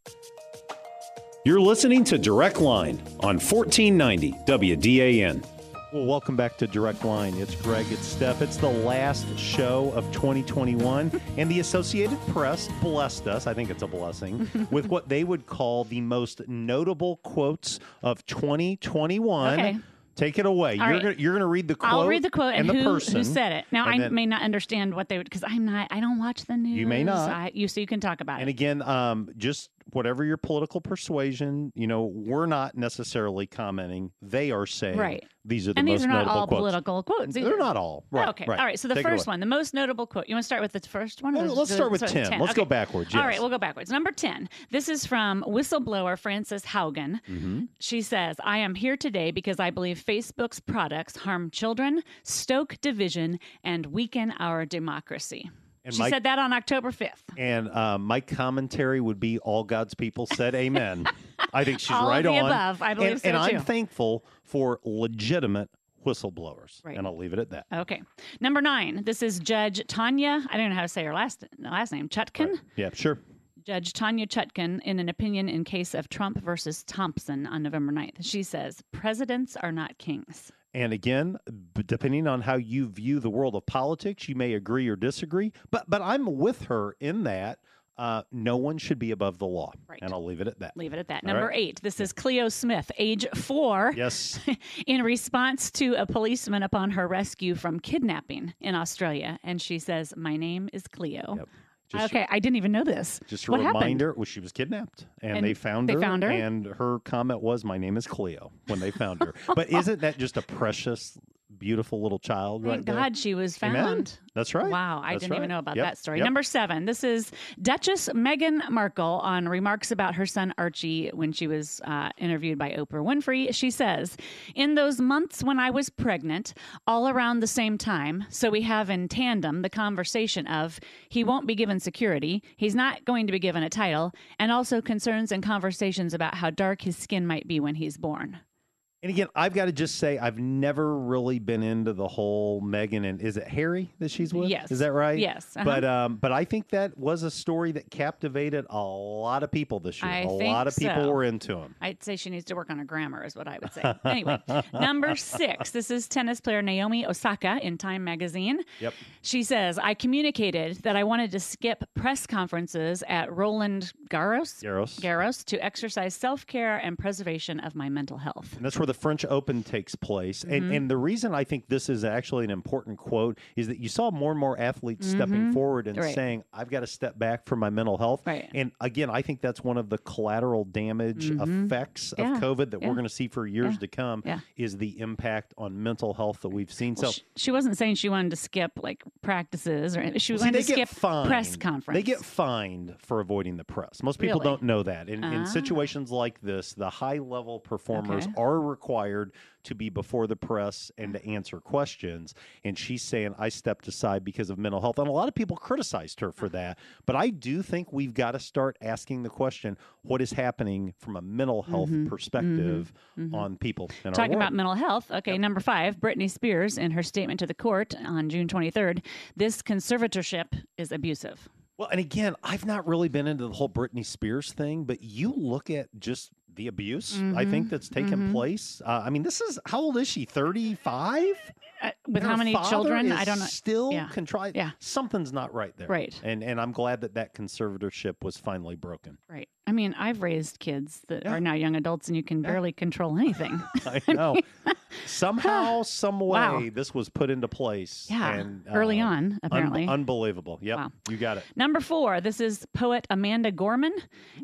You're listening to Direct Line on 1490 WDAN. Well, welcome back to Direct Line. It's Greg, it's Steph. It's the last show of 2021, and the Associated Press blessed us, I think it's a blessing, with what they would call the most notable quotes of 2021. Okay. Take it away. All you're right. gonna, you're going to read the quote. I'll read the quote and, the who, person, who said it. Now, I then- may not understand what they would because I'm not. I don't watch the news. You may not. I, you so you can talk about And it. again, um, just whatever your political persuasion, you know, we're not necessarily commenting. They are saying Right. these are the and most these are not notable all quotes. political quotes. They're not all. Right, Okay. right. All right. So the Take first one, the most notable quote. You want to start with the first one? Well, let's the- start with sorry, 10. Let's go backwards, All yes. right. We'll go backwards. Number 10. This is from whistleblower Frances Haugen. Mm-hmm. She says, I am here today because I believe Facebook's products harm children, stoke division, and weaken our democracy. And she said that on October 5th. And uh, my commentary would be all God's people said amen. I think she's All of right the on. above. I believe and, so, and I'm thankful for legitimate whistleblowers. Right. And I'll leave it at that. Okay. Number nine. This is Judge Tanya. I don't know how to say her last last name. Chutkan. Yeah, sure. Judge Tanya Chutkan in an opinion in case of Trump versus Thompson on November 9th. She says, Presidents are not kings. And again, depending on how you view the world of politics, you may agree or disagree. But but I'm with her in that uh, no one should be above the law. Right. And I'll leave it at that. Leave it at that. All Number right. eight. This is Cleo Smith, age four. Yes. in response to a policeman upon her rescue from kidnapping in Australia. And she says, My name is Cleo. Just- okay, I didn't even know this. Just a what reminder, well, she was kidnapped, and, And they found they her. found her? and her comment was, "My name is Cleo." When they found her, but isn't that just a precious beautiful little child Thank right there. God she was Amen. found. That's right. Wow, I That's didn't even know about Yep. that story. Yep. Number seven. This is Duchess Meghan Markle on remarks about her son Archie when she was uh, interviewed by Oprah Winfrey. She says, "In those months when I was pregnant, all around the same time, so we have in tandem the conversation of he won't be given security, he's not going to be given a title, and also concerns and conversations about how dark his skin might be when he's born." And again, I've got to just say, I've never really been into the whole Meghan and is it Harry that she's with? Yes. Is that right? Yes, uh-huh. But um, but I think that was a story that captivated a lot of people this year. I a lot of people so. were into him. I'd say she needs to work on her grammar, is what I would say. Anyway, number six. This is tennis player Naomi Osaka in Time magazine. Yep. She says, I communicated that I wanted to skip press conferences at Roland Garros, Garros. Garros to exercise self care and preservation of my mental health. And that's where the French Open takes place. And Mhm. and the reason I think this is actually an important quote is that you saw more and more athletes stepping Mhm. forward and Right. saying, I've got to step back for my mental health. Right. And again, I think that's one of the collateral damage Mhm. effects of COVID that Yeah. we're going to see for years Yeah. to come Yeah. is the impact on mental health that we've seen. Well, so she, she wasn't saying she wanted to skip like practices or anything. She was they to get skip fined. press conference. They get fined for avoiding the press. Most people Really? don't know that. In, in Ah. situations like this, the high level performers Okay. are required to be before the press and to answer questions. And she's saying, I stepped aside because of mental health. And a lot of people criticized her Uh-huh. for that. But I do think we've got to start asking the question what is happening from a mental health Mhm. perspective Mhm. Mhm. on people in our Talking about mental health. Okay, number five, Britney Spears, in her statement to the court on June 23rd, this conservatorship is abusive. Well, and again, I've not really been into the whole Britney Spears thing, but you look at just the abuse I think Mhm, that's taken mhm. place. Uh, I mean, this is how old is she? Thirty-five. Uh, with how many children? I don't know. Still Yeah. contrived. Yeah. something's not right there. Right. And and I'm glad that that conservatorship was finally broken. Right. I mean, I've raised kids that are now young adults, and you can barely control anything. I know. Somehow, some way, Wow. this was put into place. Yeah, and, early uh, on, un- apparently. unbelievable. Yep. Wow. You got it. Number four, this is poet Amanda Gorman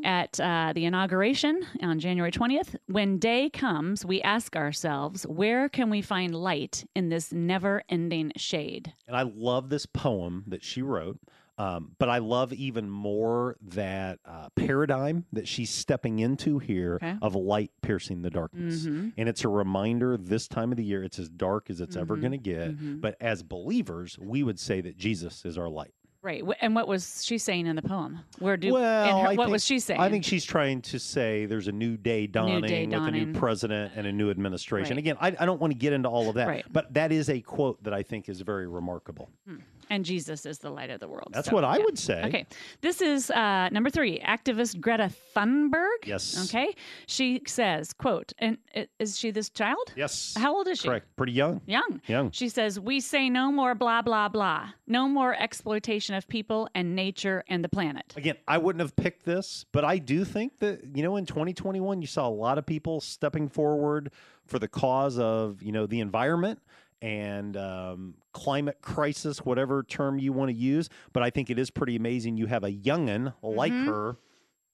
at uh, the inauguration on January 20th. When day comes, we ask ourselves, where can we find light in this never ending shade? And I love this poem that she wrote. Um, but I love even more that uh, paradigm that she's stepping into here Okay. of light piercing the darkness. Mhm. And it's a reminder this time of the year, it's as dark as it's ever Mhm. going to get. Mhm. But as believers, we would say that Jesus is our light. Right. And what was she saying in the poem? Where do well, her- what think- was she saying? I think she's trying to say there's a new day dawning, with a new president and a new administration. Right. Again, I, I don't want to get into all of that, Right. but that is a quote that I think is very remarkable. Hmm. And Jesus is the light of the world. That's So, what I yeah. would say. Okay. This is uh, number three, activist Greta Thunberg. Yes. Okay. She says, quote, and is she this child? Yes. How old is she? Correct. Pretty young. Young. Young. She says, We say no more blah, blah, blah. No more exploitation of people and nature and the planet. Again, I wouldn't have picked this, but I do think that, you know, in 2021, you saw a lot of people stepping forward for the cause of, you know, the environment and um, climate crisis, whatever term you want to use. But I think it is pretty amazing you have a youngin like Mhm. her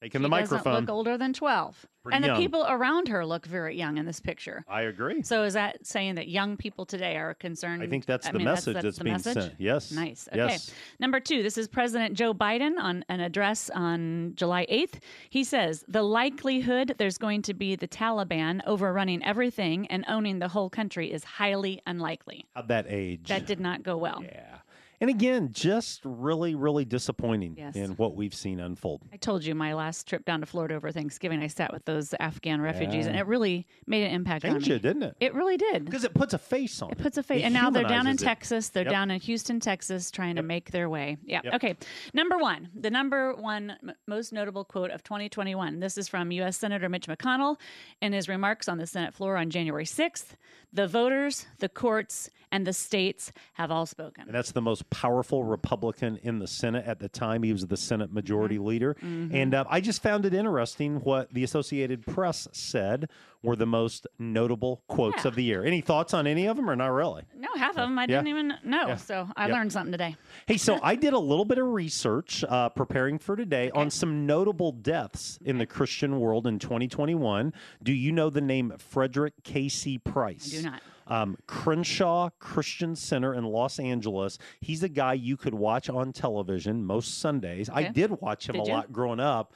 taking she the doesn't microphone. look older than 12. Pretty and the people around her look very young in this picture. I agree. So is that saying that young people today are concerned? I think that's I the mean, message that's, that's, the being message? sent. Yes. Nice. Okay. Yes. Number two, this is President Joe Biden on an address on July 8th. He says the likelihood there's going to be the Taliban overrunning everything and owning the whole country is highly unlikely. At that age. That did not go well. Yeah. And again, just really, really disappointing Yes. in what we've seen unfold. I told you my last trip down to Florida over Thanksgiving, I sat with those Afghan refugees, and it really made an impact on me. you, didn't it? It really did. Because it puts a face on it. It puts a face, It and now they're down in it. Texas. They're Yep. down in Houston, Texas, trying to make their way. Yeah. Yep. Okay. Number one, the number one m- most notable quote of 2021. This is from U.S. Senator Mitch McConnell in his remarks on the Senate floor on January 6th. The voters, the courts, and the states have all spoken. And that's the most powerful Republican in the Senate at the time. He was the Senate Majority Mm-hmm. Leader. And uh, I just found it interesting what the Associated Press said were the most notable quotes of the year. Any thoughts on any of them or not really? No, half of them I Yeah. didn't even know. Yeah. So I learned something today. Hey, so I did a little bit of research uh, preparing for today on some notable deaths in the Christian world in 2021. Do you know the name Frederick K.C. Price? I do not. Um, Crenshaw Christian Center in Los Angeles. He's a guy you could watch on television most Sundays. I did watch him Did a you? lot growing up.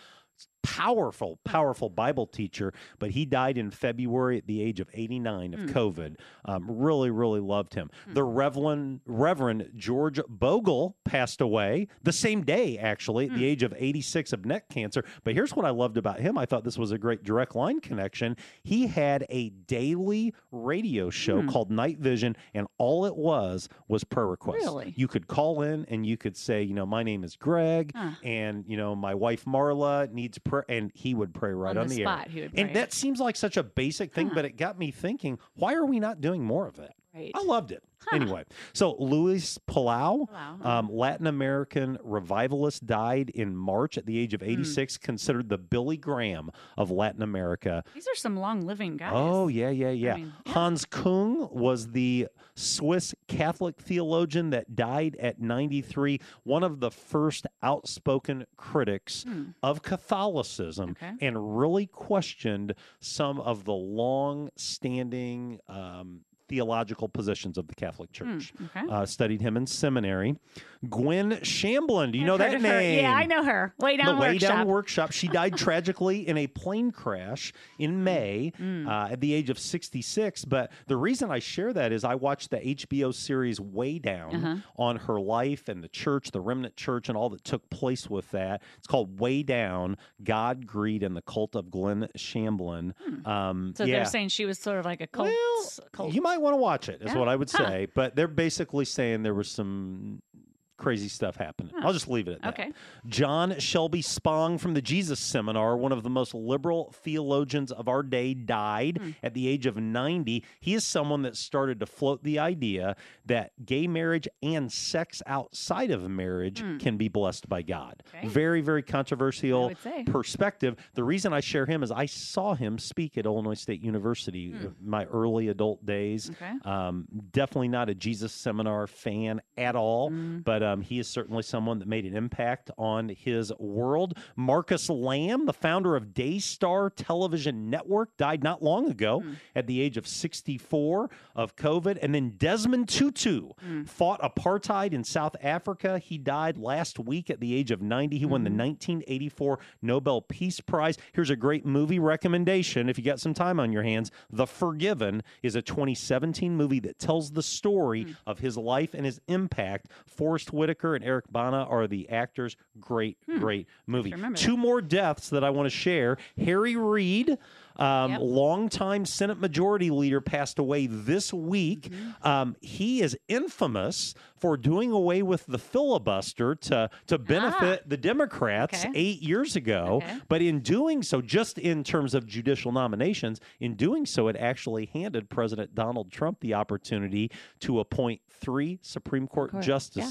Powerful, powerful Bible teacher, but he died in February at the age of 89 of Hmm. COVID. Um, really, really loved him. The Reverend Reverend George Bogle passed away the same day, actually, Hmm. at the age of 86 of neck cancer. But here's what I loved about him. I thought this was a great direct line connection. He had a daily radio show Hmm. called Night Vision, and all it was was prayer requests. Really? You could call in and you could say, you know, my name is Greg, Huh. and you know, my wife Marla needs prayer, and he would pray right On on, the the, spot, air. he would and that seems like such a basic thing, Huh. but it got me thinking: Why are we not doing more of it? Right. I loved it. Anyway, so Luis Palau, um, Latin American revivalist, died in March at the age of Hmm. 86, considered the Billy Graham of Latin America. These are some long living guys. Oh, yeah, yeah, yeah. mean, Hans Kung was the Swiss Catholic theologian that died at 93, one of the first outspoken critics Hmm. of Catholicism, Okay. and really questioned some of the long standing. Um, Theological positions of the Catholic Church. Hmm, okay. Uh, studied him in seminary. Gwen Shamblin, do you know I've heard that of her. name? Yeah, I know her. Way down the Way workshop. Down Workshop. She died tragically in a plane crash in May Mm. uh, at the age of 66. But the reason I share that is I watched the HBO series Way Down Uh-huh. on her life and the church, the remnant church, and all that took place with that. It's called Way Down God, Greed, and the Cult of Gwen Shamblin. Um, Hmm. so yeah. they're saying she was sort of like a cult. cult. You might want to watch it, is Yeah. what I would Huh. say. But they're basically saying there was some crazy stuff happening. Huh. I'll just leave it at that. Okay. John Shelby Spong from the Jesus Seminar, one of the most liberal theologians of our day, died Hmm. at the age of 90. He is someone that started to float the idea that gay marriage and sex outside of marriage Hmm. can be blessed by God. Okay. Very, very controversial perspective. The reason I share him is I saw him speak at Illinois State University Hmm. in my early adult days. Okay. Um, definitely not a Jesus seminar fan at all, Mm. but um, he is certainly someone that made an impact on his world. Marcus Lamb, the founder of Daystar Television Network, died not long ago Hmm. at the age of 64 of COVID. And then Desmond Tutu Hmm. fought apartheid in South Africa. He died last week at the age of 90. He won the Mm-hmm. 1984 Nobel Peace Prize. Here's a great movie recommendation if you got some time on your hands. The Forgiven is a 2017 movie that tells the story Hmm. of his life and his impact. Forrest Whitaker and Eric Bana are the actors. Great, great movie. Hmm. Two more deaths that I want to share. Harry Reid, um, Yep. longtime Senate Majority Leader, passed away this week. Mm-hmm. Um, he is infamous for doing away with the filibuster to to benefit the Democrats Ah. Okay. eight years ago. Okay. But in doing so, just in terms of judicial nominations, in doing so, it actually handed President Donald Trump the opportunity to appoint three Supreme Court, Court, yeah.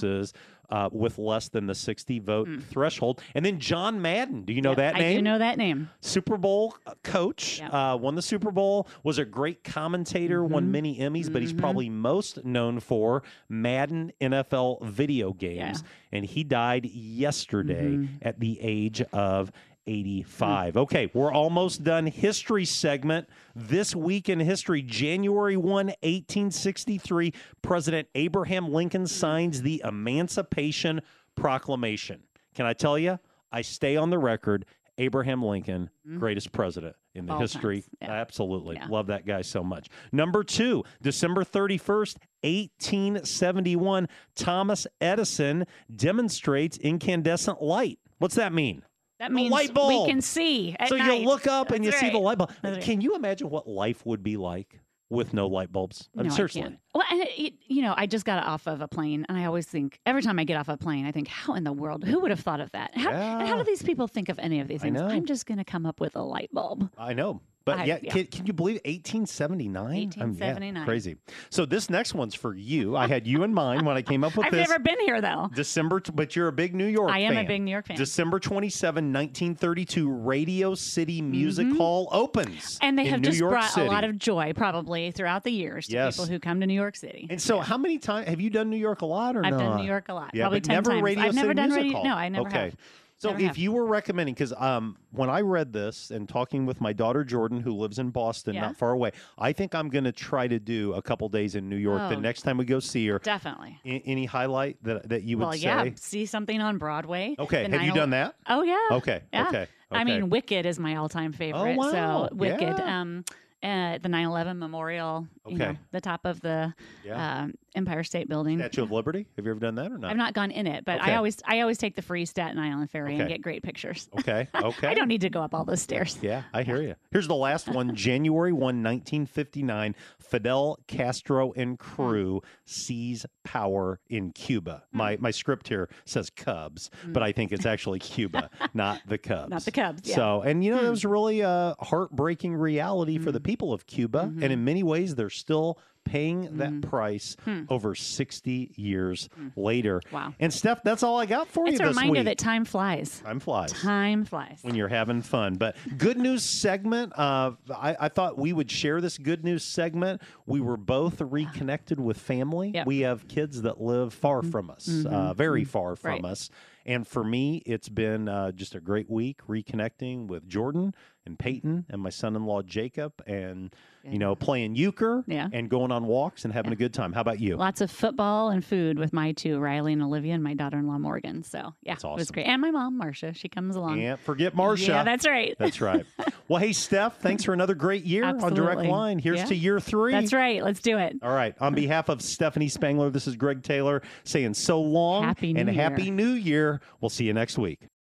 Uh, with less than the 60 vote threshold. And then John Madden. Do you know Yep, that I name? do know that name. Super Bowl uh, coach, Yep. uh, won the Super Bowl, was a great commentator, won Mhm. many Emmys, but he's Mhm. probably most known for Madden NFL video games. And he died yesterday Mhm. at the age of 85. Okay, we're almost done. History segment. This week in history, January 1, 1863, President Abraham Lincoln signs the Emancipation Proclamation. Can I tell you? I stay on the record. Abraham Lincoln, mm-hmm. greatest president in the All history. yeah. Absolutely. Yeah. Love that guy so much. Number two, December 31st, 1871, Thomas Edison demonstrates incandescent light. What's that mean? That means light bulb. we can see. At so night. you look up and you That's see the light bulb. That's right. Can you imagine what life would be like with no light bulbs? I mean, No, I seriously. can't. Well, and it, you know, I just got off of a plane, and I always think every time I get off a plane, I think, how in the world, who would have thought of that? How, And how do these people think of any of these things? I'm just going to come up with a light bulb. I know. But I- yeah, yeah. Can, can you believe 1879? I mean, yeah, 1879. crazy. So this next one's for you. I had you in mind when I came up with this. I've never been here though. December, but you're a big New York I am a big New York fan. December 27, 1932, Radio City Music Hall opens. Mm-hmm. And they have just brought City. a lot of joy, probably throughout the years, to Yes. people who come to New York City. And so, how many times have you done New York a lot or I've not? done New York a lot, Yeah, probably 10 never times. Radio I've never done Music radio- Hall. no, I never okay. have. So Never if have. you were recommending, because um, when I read this and talking with my daughter Jordan, who lives in Boston, Yeah. not far away, I think I'm going to try to do a couple days in New York the Oh. next time we go see her. Definitely. A- any highlight that that you would well, say? yeah, see something on Broadway. Okay, The have you 9/11 done that? Oh yeah. Okay, Yeah. okay, I mean, Wicked is my all-time favorite. wow, So Wicked, yeah. um, uh, the 9/11 memorial. You know, Okay. the top of the Yeah. um, Empire State Building. Statue of Liberty. Have you ever done that or not? I've not gone in it, but Okay. I always I always take the free Staten Island ferry and get great pictures. Okay, okay. I don't need to go up all those stairs. Yeah, I hear you. Here's the last one January 1, 1959. Fidel Castro and crew seize power in Cuba. Hmm. My, my script here says Cubs, but I think it's actually Cuba, not the Cubs. Not the Cubs, yeah. So, and you know, that was really a heartbreaking reality for the Hmm. people of Cuba. Mm-hmm. And in many ways, they're still paying that price Hmm. over 60 years later. Wow. And Steph, that's all I got for It's you a reminder week. that time flies. Time flies Time flies. when you're having fun. But good news segment. Uh, I, I thought we would share this good news segment. We were both reconnected with family. Yep. We have kids that live far from us, uh, very far from Right. us. And for me, it's been uh, just a great week reconnecting with Jordan and Peyton and my son-in-law Jacob, and you know playing euchre Yeah. and going on walks and having a good time. How about you? Lots of football and food with my two, Riley and Olivia, and my daughter-in-law Morgan. So yeah, That's it was awesome. great. And my mom, Marcia, she comes along. Can't forget Marsha. Yeah, that's right. That's right. Well, hey, Steph, thanks for another great year on Direct Line. Here's Yeah. to year three. That's right. Let's do it. All right. On behalf of Stephanie Spangler, this is Greg Taylor saying so long Happy and Happy New Year. We'll see you next week.